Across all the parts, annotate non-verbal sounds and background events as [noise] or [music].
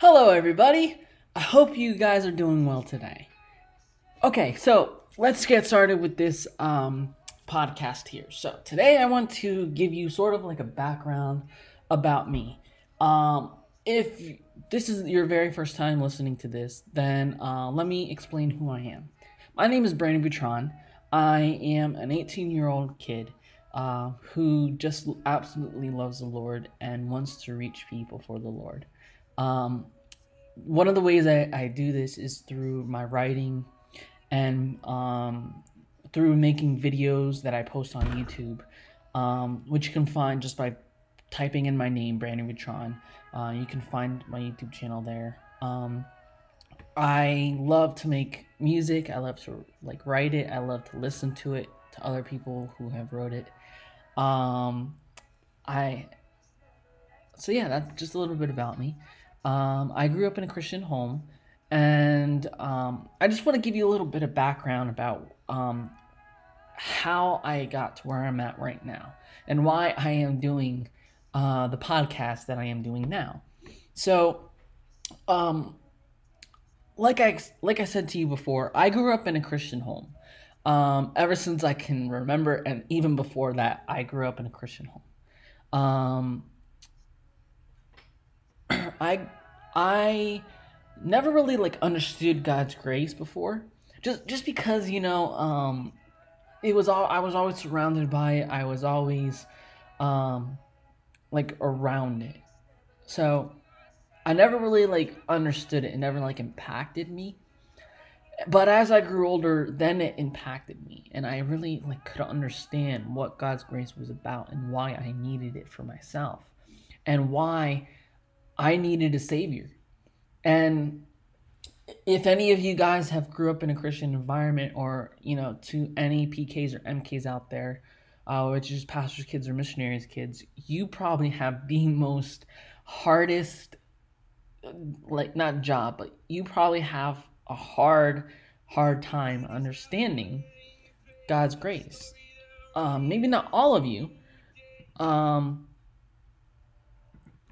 Hello, everybody. I hope you guys are doing well today. Okay, so let's get started with this um, podcast here. So, today I want to give you sort of like a background about me. Um, if this is your very first time listening to this, then uh, let me explain who I am. My name is Brandon Butron. I am an 18 year old kid uh, who just absolutely loves the Lord and wants to reach people for the Lord. Um, one of the ways I, I do this is through my writing and um, through making videos that I post on YouTube, um, which you can find just by typing in my name, Brandon Vitron. Uh, you can find my YouTube channel there. Um, I love to make music. I love to like write it. I love to listen to it to other people who have wrote it. Um, I so yeah, that's just a little bit about me. Um, I grew up in a Christian home, and um, I just want to give you a little bit of background about um, how I got to where I'm at right now and why I am doing uh, the podcast that I am doing now. So, um, like I like I said to you before, I grew up in a Christian home. Um, ever since I can remember, and even before that, I grew up in a Christian home. Um, [clears throat] I I never really like understood God's grace before. Just just because, you know, um it was all I was always surrounded by it. I was always um like around it. So I never really like understood it. It never like impacted me. But as I grew older, then it impacted me and I really like could understand what God's grace was about and why I needed it for myself and why I needed a savior. And if any of you guys have grew up in a Christian environment or, you know, to any PKs or MKs out there, uh, which is pastors' kids or missionaries' kids, you probably have the most hardest, like, not job, but you probably have a hard, hard time understanding God's grace. Um, maybe not all of you, um,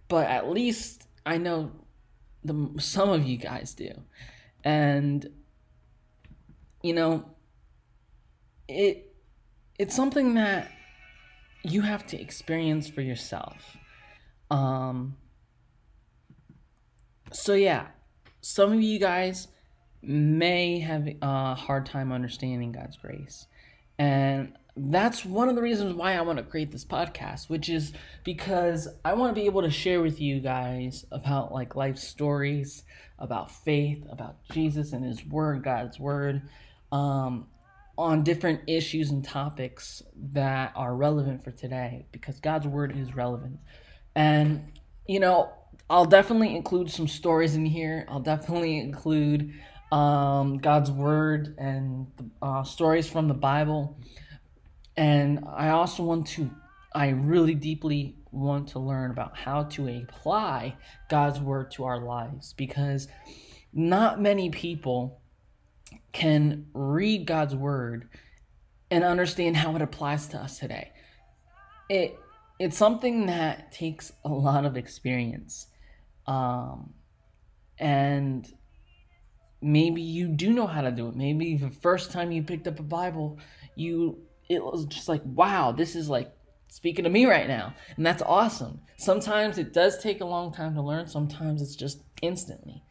but at least I know the some of you guys do, and you know it it's something that you have to experience for yourself. Um, so yeah, some of you guys may have a hard time understanding God's grace, and that's one of the reasons why I want to create this podcast, which is because I want to be able to share with you guys about like life stories, about faith, about Jesus and His Word, God's Word, um, on different issues and topics that are relevant for today because God's Word is relevant. And, you know, I'll definitely include some stories in here. I'll definitely include um, God's Word and uh, stories from the Bible and I also want to, I really deeply want to learn about how to apply God's word to our lives because not many people can read God's word and understand how it applies to us today. It it's something that takes a lot of experience. Um, and maybe you do know how to do it. Maybe the first time you picked up a Bible, you it was just like, wow, this is like speaking to me right now. And that's awesome. Sometimes it does take a long time to learn, sometimes it's just instantly.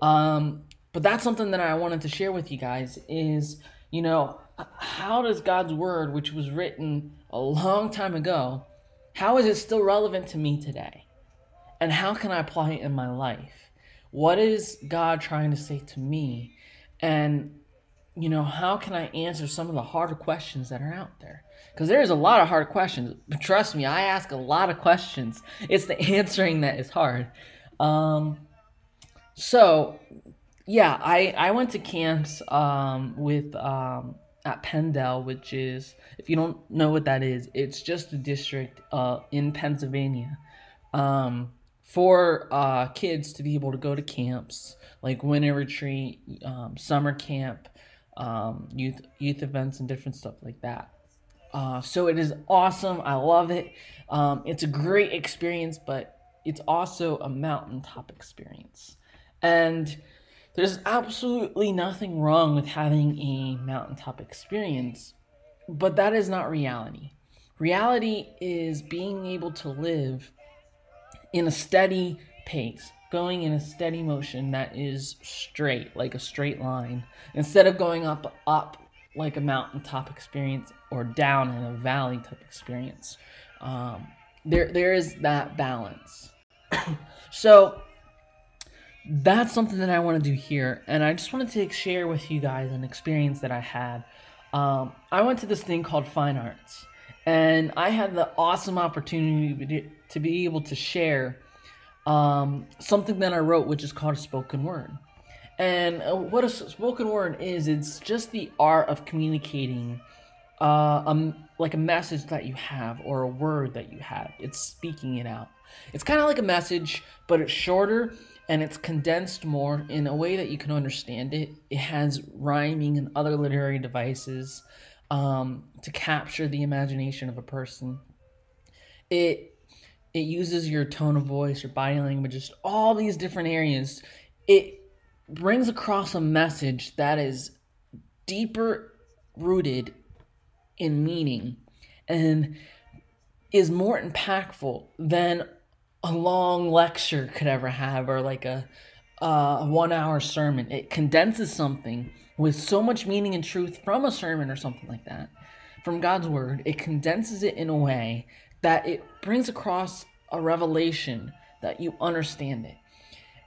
Um, but that's something that I wanted to share with you guys is, you know, how does God's word, which was written a long time ago, how is it still relevant to me today? And how can I apply it in my life? What is God trying to say to me? And you know, how can I answer some of the harder questions that are out there? Because there's a lot of hard questions. Trust me, I ask a lot of questions. It's the [laughs] answering that is hard. Um, so, yeah, I, I went to camps um, with um, at PennDel, which is, if you don't know what that is, it's just a district uh, in Pennsylvania um, for uh, kids to be able to go to camps like winter retreat, um, summer camp, um, youth youth events and different stuff like that. Uh, so it is awesome. I love it. Um, it's a great experience, but it's also a mountaintop experience. And there's absolutely nothing wrong with having a mountaintop experience, but that is not reality. Reality is being able to live in a steady pace, going in a steady motion that is straight, like a straight line, instead of going up, up like a mountaintop experience or down in a valley type experience. Um, there, there is that balance. [coughs] so that's something that I want to do here, and I just wanted to share with you guys an experience that I had. Um, I went to this thing called Fine Arts, and I had the awesome opportunity to be able to share um, something that I wrote, which is called a spoken word. And uh, what a spoken word is, it's just the art of communicating uh, like a message that you have or a word that you have. It's speaking it out. It's kind of like a message, but it's shorter and it's condensed more in a way that you can understand it. It has rhyming and other literary devices um, to capture the imagination of a person. It it uses your tone of voice, your body language, just all these different areas. It brings across a message that is deeper rooted in meaning and is more impactful than a long lecture could ever have or like a, a one hour sermon. It condenses something with so much meaning and truth from a sermon or something like that, from God's word. It condenses it in a way that it brings across a revelation that you understand it.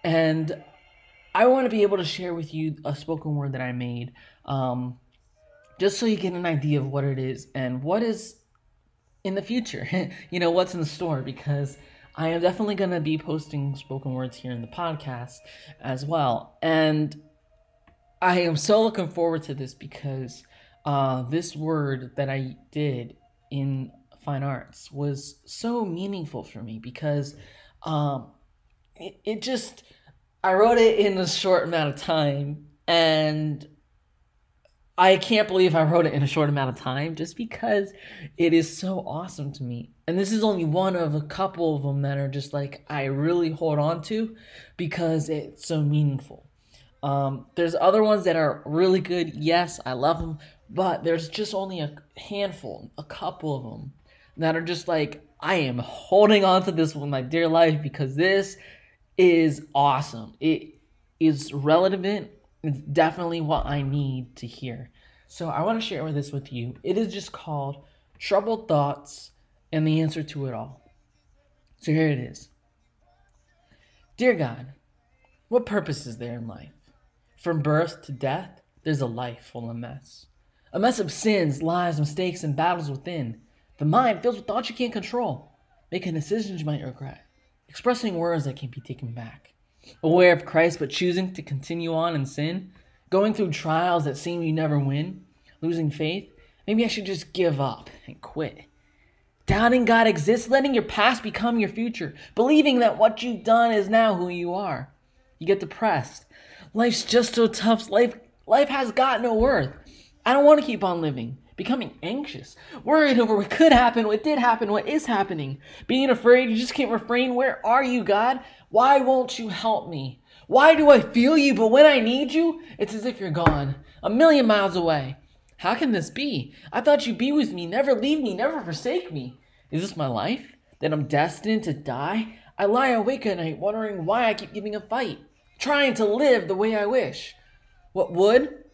And I want to be able to share with you a spoken word that I made. Um, just so you get an idea of what it is and what is in the future. [laughs] you know, what's in the store because I am definitely going to be posting spoken words here in the podcast as well. And I am so looking forward to this because uh, this word that I did in fine arts was so meaningful for me because um, it, it just, I wrote it in a short amount of time and I can't believe I wrote it in a short amount of time just because it is so awesome to me. And this is only one of a couple of them that are just like I really hold on to because it's so meaningful. Um, there's other ones that are really good. Yes, I love them, but there's just only a handful, a couple of them that are just like I am holding on to this with my dear life because this is awesome. It is relevant it's definitely what I need to hear. So I want to share this with you. It is just called Troubled Thoughts and the Answer to It All. So here it is Dear God, what purpose is there in life? From birth to death, there's a life full of mess. A mess of sins, lies, mistakes, and battles within. The mind fills with thoughts you can't control, making decisions you might regret, expressing words that can't be taken back aware of Christ but choosing to continue on in sin, going through trials that seem you never win, losing faith, maybe I should just give up and quit. Doubting God exists, letting your past become your future, believing that what you've done is now who you are. You get depressed. Life's just so tough. Life life has got no worth. I don't want to keep on living becoming anxious, worried over what could happen, what did happen, what is happening, being afraid you just can't refrain. Where are you, God? Why won't you help me? Why do I feel you, but when I need you, it's as if you're gone, a million miles away? How can this be? I thought you'd be with me, never leave me, never forsake me. Is this my life? That I'm destined to die? I lie awake at night wondering why I keep giving a fight, trying to live the way I wish. What would?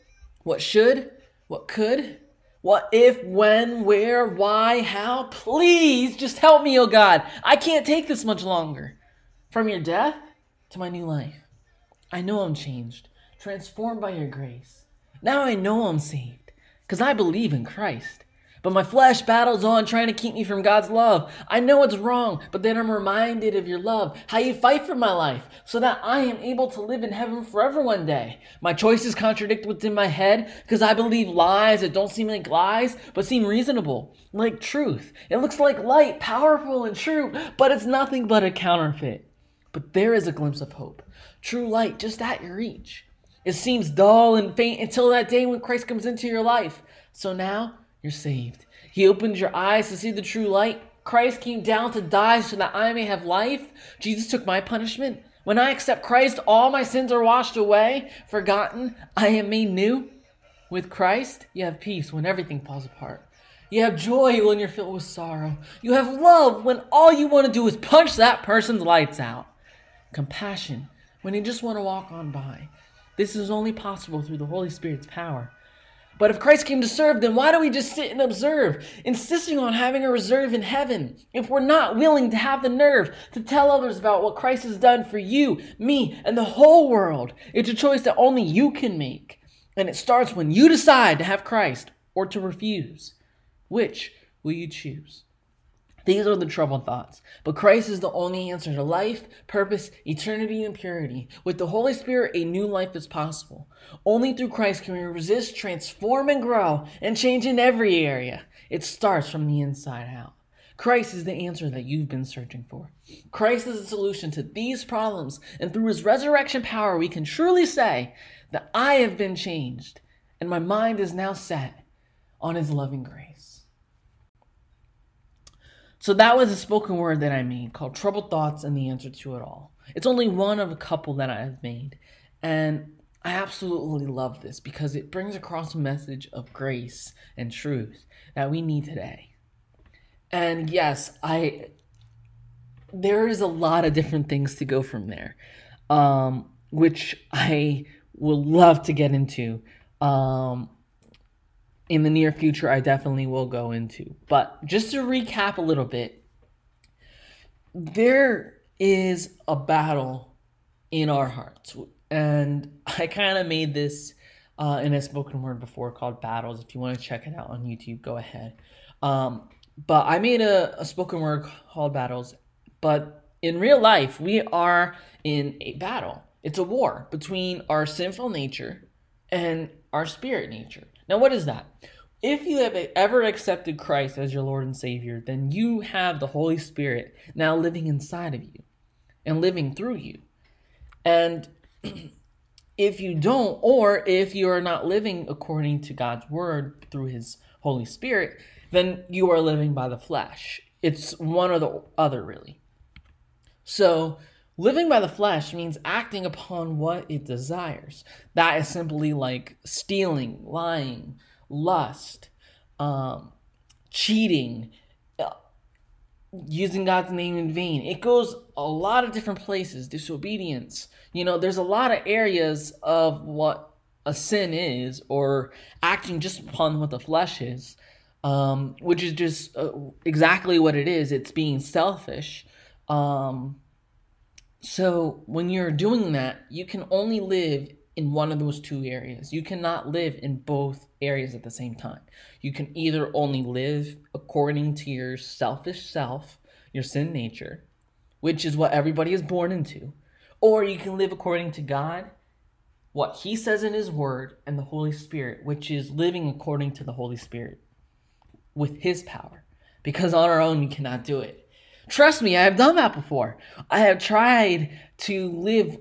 What should? What could? What if, when, where, why, how? Please just help me, oh God. I can't take this much longer. From your death to my new life. I know I'm changed, transformed by your grace. Now I know I'm saved, because I believe in Christ. But my flesh battles on trying to keep me from God's love. I know it's wrong, but then I'm reminded of your love, how you fight for my life, so that I am able to live in heaven forever one day. My choices contradict what's in my head because I believe lies that don't seem like lies, but seem reasonable, like truth. It looks like light, powerful and true, but it's nothing but a counterfeit. But there is a glimpse of hope, true light just at your reach. It seems dull and faint until that day when Christ comes into your life. So now, you're saved. He opened your eyes to see the true light. Christ came down to die so that I may have life. Jesus took my punishment. When I accept Christ, all my sins are washed away, forgotten. I am made new. With Christ, you have peace when everything falls apart. You have joy when you're filled with sorrow. You have love when all you want to do is punch that person's lights out. Compassion when you just want to walk on by. This is only possible through the Holy Spirit's power. But if Christ came to serve, then why do we just sit and observe, insisting on having a reserve in heaven? If we're not willing to have the nerve to tell others about what Christ has done for you, me, and the whole world, it's a choice that only you can make. And it starts when you decide to have Christ or to refuse. Which will you choose? These are the troubled thoughts. But Christ is the only answer to life, purpose, eternity, and purity. With the Holy Spirit, a new life is possible. Only through Christ can we resist, transform, and grow, and change in every area. It starts from the inside out. Christ is the answer that you've been searching for. Christ is the solution to these problems, and through his resurrection power, we can truly say that I have been changed, and my mind is now set on his loving grace. So that was a spoken word that I made called Troubled Thoughts and the Answer to It All. It's only one of a couple that I have made. And I absolutely love this because it brings across a message of grace and truth that we need today. And yes, I there is a lot of different things to go from there, um, which I will love to get into. Um, in the near future, I definitely will go into. But just to recap a little bit, there is a battle in our hearts. And I kind of made this uh, in a spoken word before called Battles. If you want to check it out on YouTube, go ahead. Um, but I made a, a spoken word called Battles. But in real life, we are in a battle. It's a war between our sinful nature and our spirit nature. Now, what is that? If you have ever accepted Christ as your Lord and Savior, then you have the Holy Spirit now living inside of you and living through you. And [clears throat] if you don't, or if you are not living according to God's word through His Holy Spirit, then you are living by the flesh. It's one or the other, really. So, living by the flesh means acting upon what it desires. That is simply like stealing, lying, lust, um, cheating, uh, using God's name in vain. It goes a lot of different places, disobedience. You know, there's a lot of areas of what a sin is or acting just upon what the flesh is, um, which is just uh, exactly what it is. It's being selfish. Um, so when you're doing that, you can only live in one of those two areas. You cannot live in both areas at the same time. You can either only live according to your selfish self, your sin nature, which is what everybody is born into, or you can live according to God, what He says in His Word, and the Holy Spirit, which is living according to the Holy Spirit with His power. Because on our own, we cannot do it. Trust me, I have done that before. I have tried to live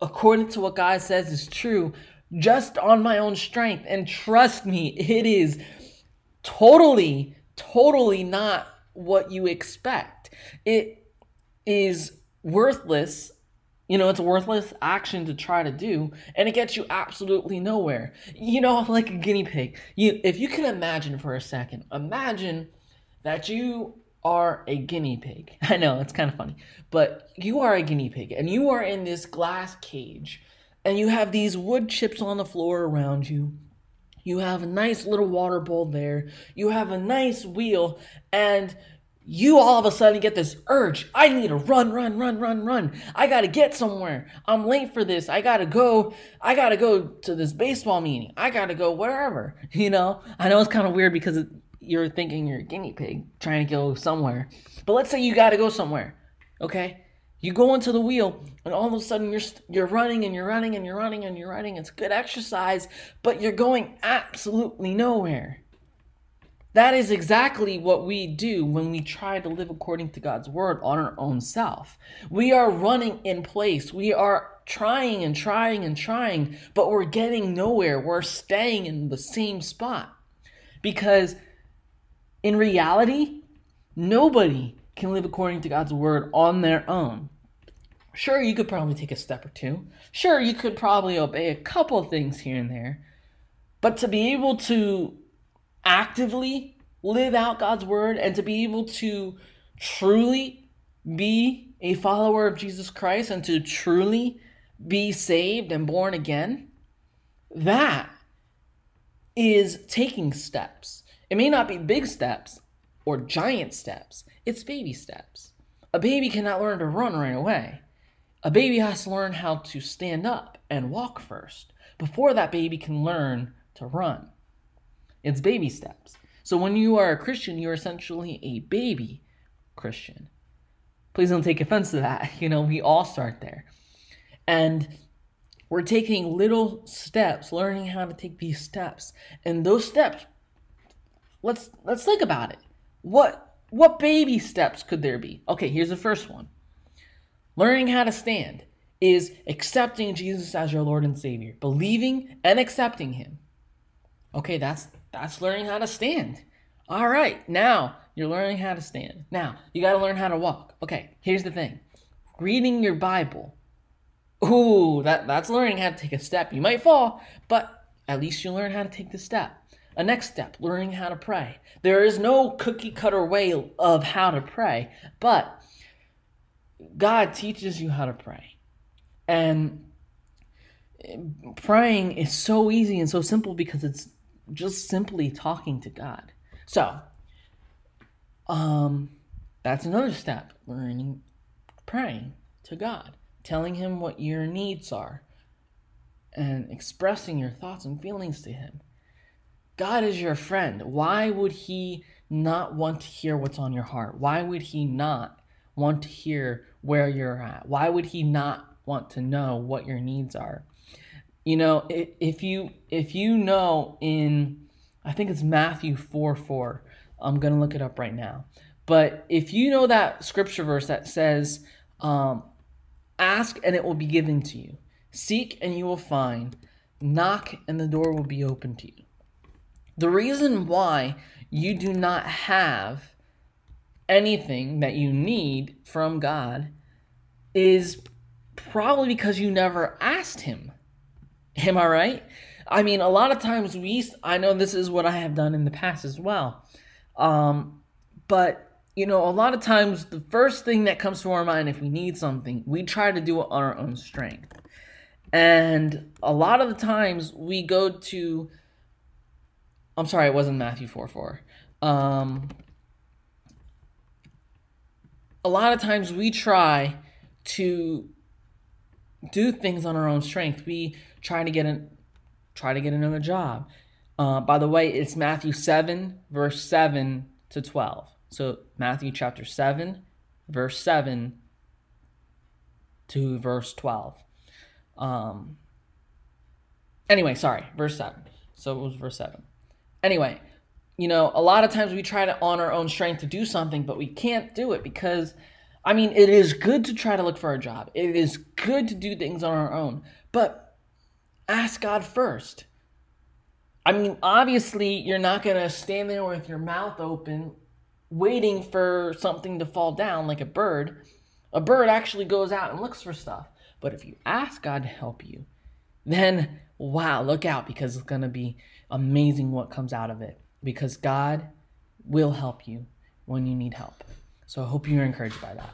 according to what God says is true just on my own strength. And trust me, it is totally, totally not what you expect. It is worthless. You know, it's a worthless action to try to do, and it gets you absolutely nowhere. You know, like a guinea pig. You, if you can imagine for a second, imagine that you are a guinea pig. [laughs] I know it's kind of funny, but you are a guinea pig and you are in this glass cage and you have these wood chips on the floor around you. You have a nice little water bowl there. You have a nice wheel and you all of a sudden get this urge. I need to run, run, run, run, run. I got to get somewhere. I'm late for this. I got to go. I got to go to this baseball meeting. I got to go wherever. [laughs] You know, I know it's kind of weird because you're thinking you're a guinea pig trying to go somewhere. But let's say you got to go somewhere, okay? You go into the wheel, and all of a sudden you're you're running and you're running and you're running and you're running. It's good exercise, but you're going absolutely nowhere. That is exactly what we do when we try to live according to God's word on our own self. We are running in place. We are trying and trying and trying, but we're getting nowhere. We're staying in the same spot because in reality, Nobody can live according to God's word on their own. Sure, you could probably take a step or two. Sure, you could probably obey a couple of things here and there. But to be able to actively live out God's word and to be able to truly be a follower of Jesus Christ and to truly be saved and born again, that is taking steps. It may not be big steps or giant steps, it's baby steps. A baby cannot learn to run right away. A baby has to learn how to stand up and walk first before that baby can learn to run. It's baby steps. So when you are a Christian, you're essentially a baby Christian. Please don't take offense to that. [laughs] You know, we all start there. And we're taking little steps, learning how to take these steps. And those steps, let's let's think about it. What what baby steps could there be? Okay, here's the first one. Learning how to stand is accepting Jesus as your Lord and Savior, believing and accepting him. Okay, that's that's learning how to stand. All right, now you're learning how to stand. Now, you got to learn how to walk. Okay, here's the thing. Reading your Bible Ooh, that, that's learning how to take a step. You might fall, but at least you learn how to take the step. A next step, learning how to pray. There is no cookie cutter way of how to pray, but God teaches you how to pray. And praying is so easy and so simple because it's just simply talking to God. So, um, that's another step, learning praying to God telling him what your needs are, and expressing your thoughts and feelings to him. God is your friend. Why would he not want to hear what's on your heart? Why would he not want to hear where you're at? Why would he not want to know what your needs are? You know, if you if you know in I think it's Matthew 4 4. I'm gonna look it up right now. But if you know that scripture verse that says, um, Ask and it will be given to you. Seek and you will find. Knock and the door will be open to you. The reason why you do not have anything that you need from God is probably because you never asked Him. Am I right? I mean, a lot of times we, I know this is what I have done in the past as well. Um, but you know, a lot of times the first thing that comes to our mind if we need something, we try to do it on our own strength. And a lot of the times we go to I'm sorry, it wasn't Matthew 4 4. Um, a lot of times we try to do things on our own strength. We try to get an try to get another job. Uh, by the way, it's Matthew 7, verse 7 to 12. So, Matthew chapter 7, verse 7 to verse 12. Um, anyway, sorry, verse 7. So it was verse 7. Anyway, you know, a lot of times we try to on our own strength to do something, but we can't do it because, I mean, it is good to try to look for a job. It is good to do things on our own, but ask God first. I mean, obviously, you're not going to stand there with your mouth open waiting for something to fall down like a bird. A bird actually goes out and looks for stuff. But if you ask God to help you, then wow, look out because it's going to be amazing what comes out of it. Because God will help you when you need help. So I hope you're encouraged by that.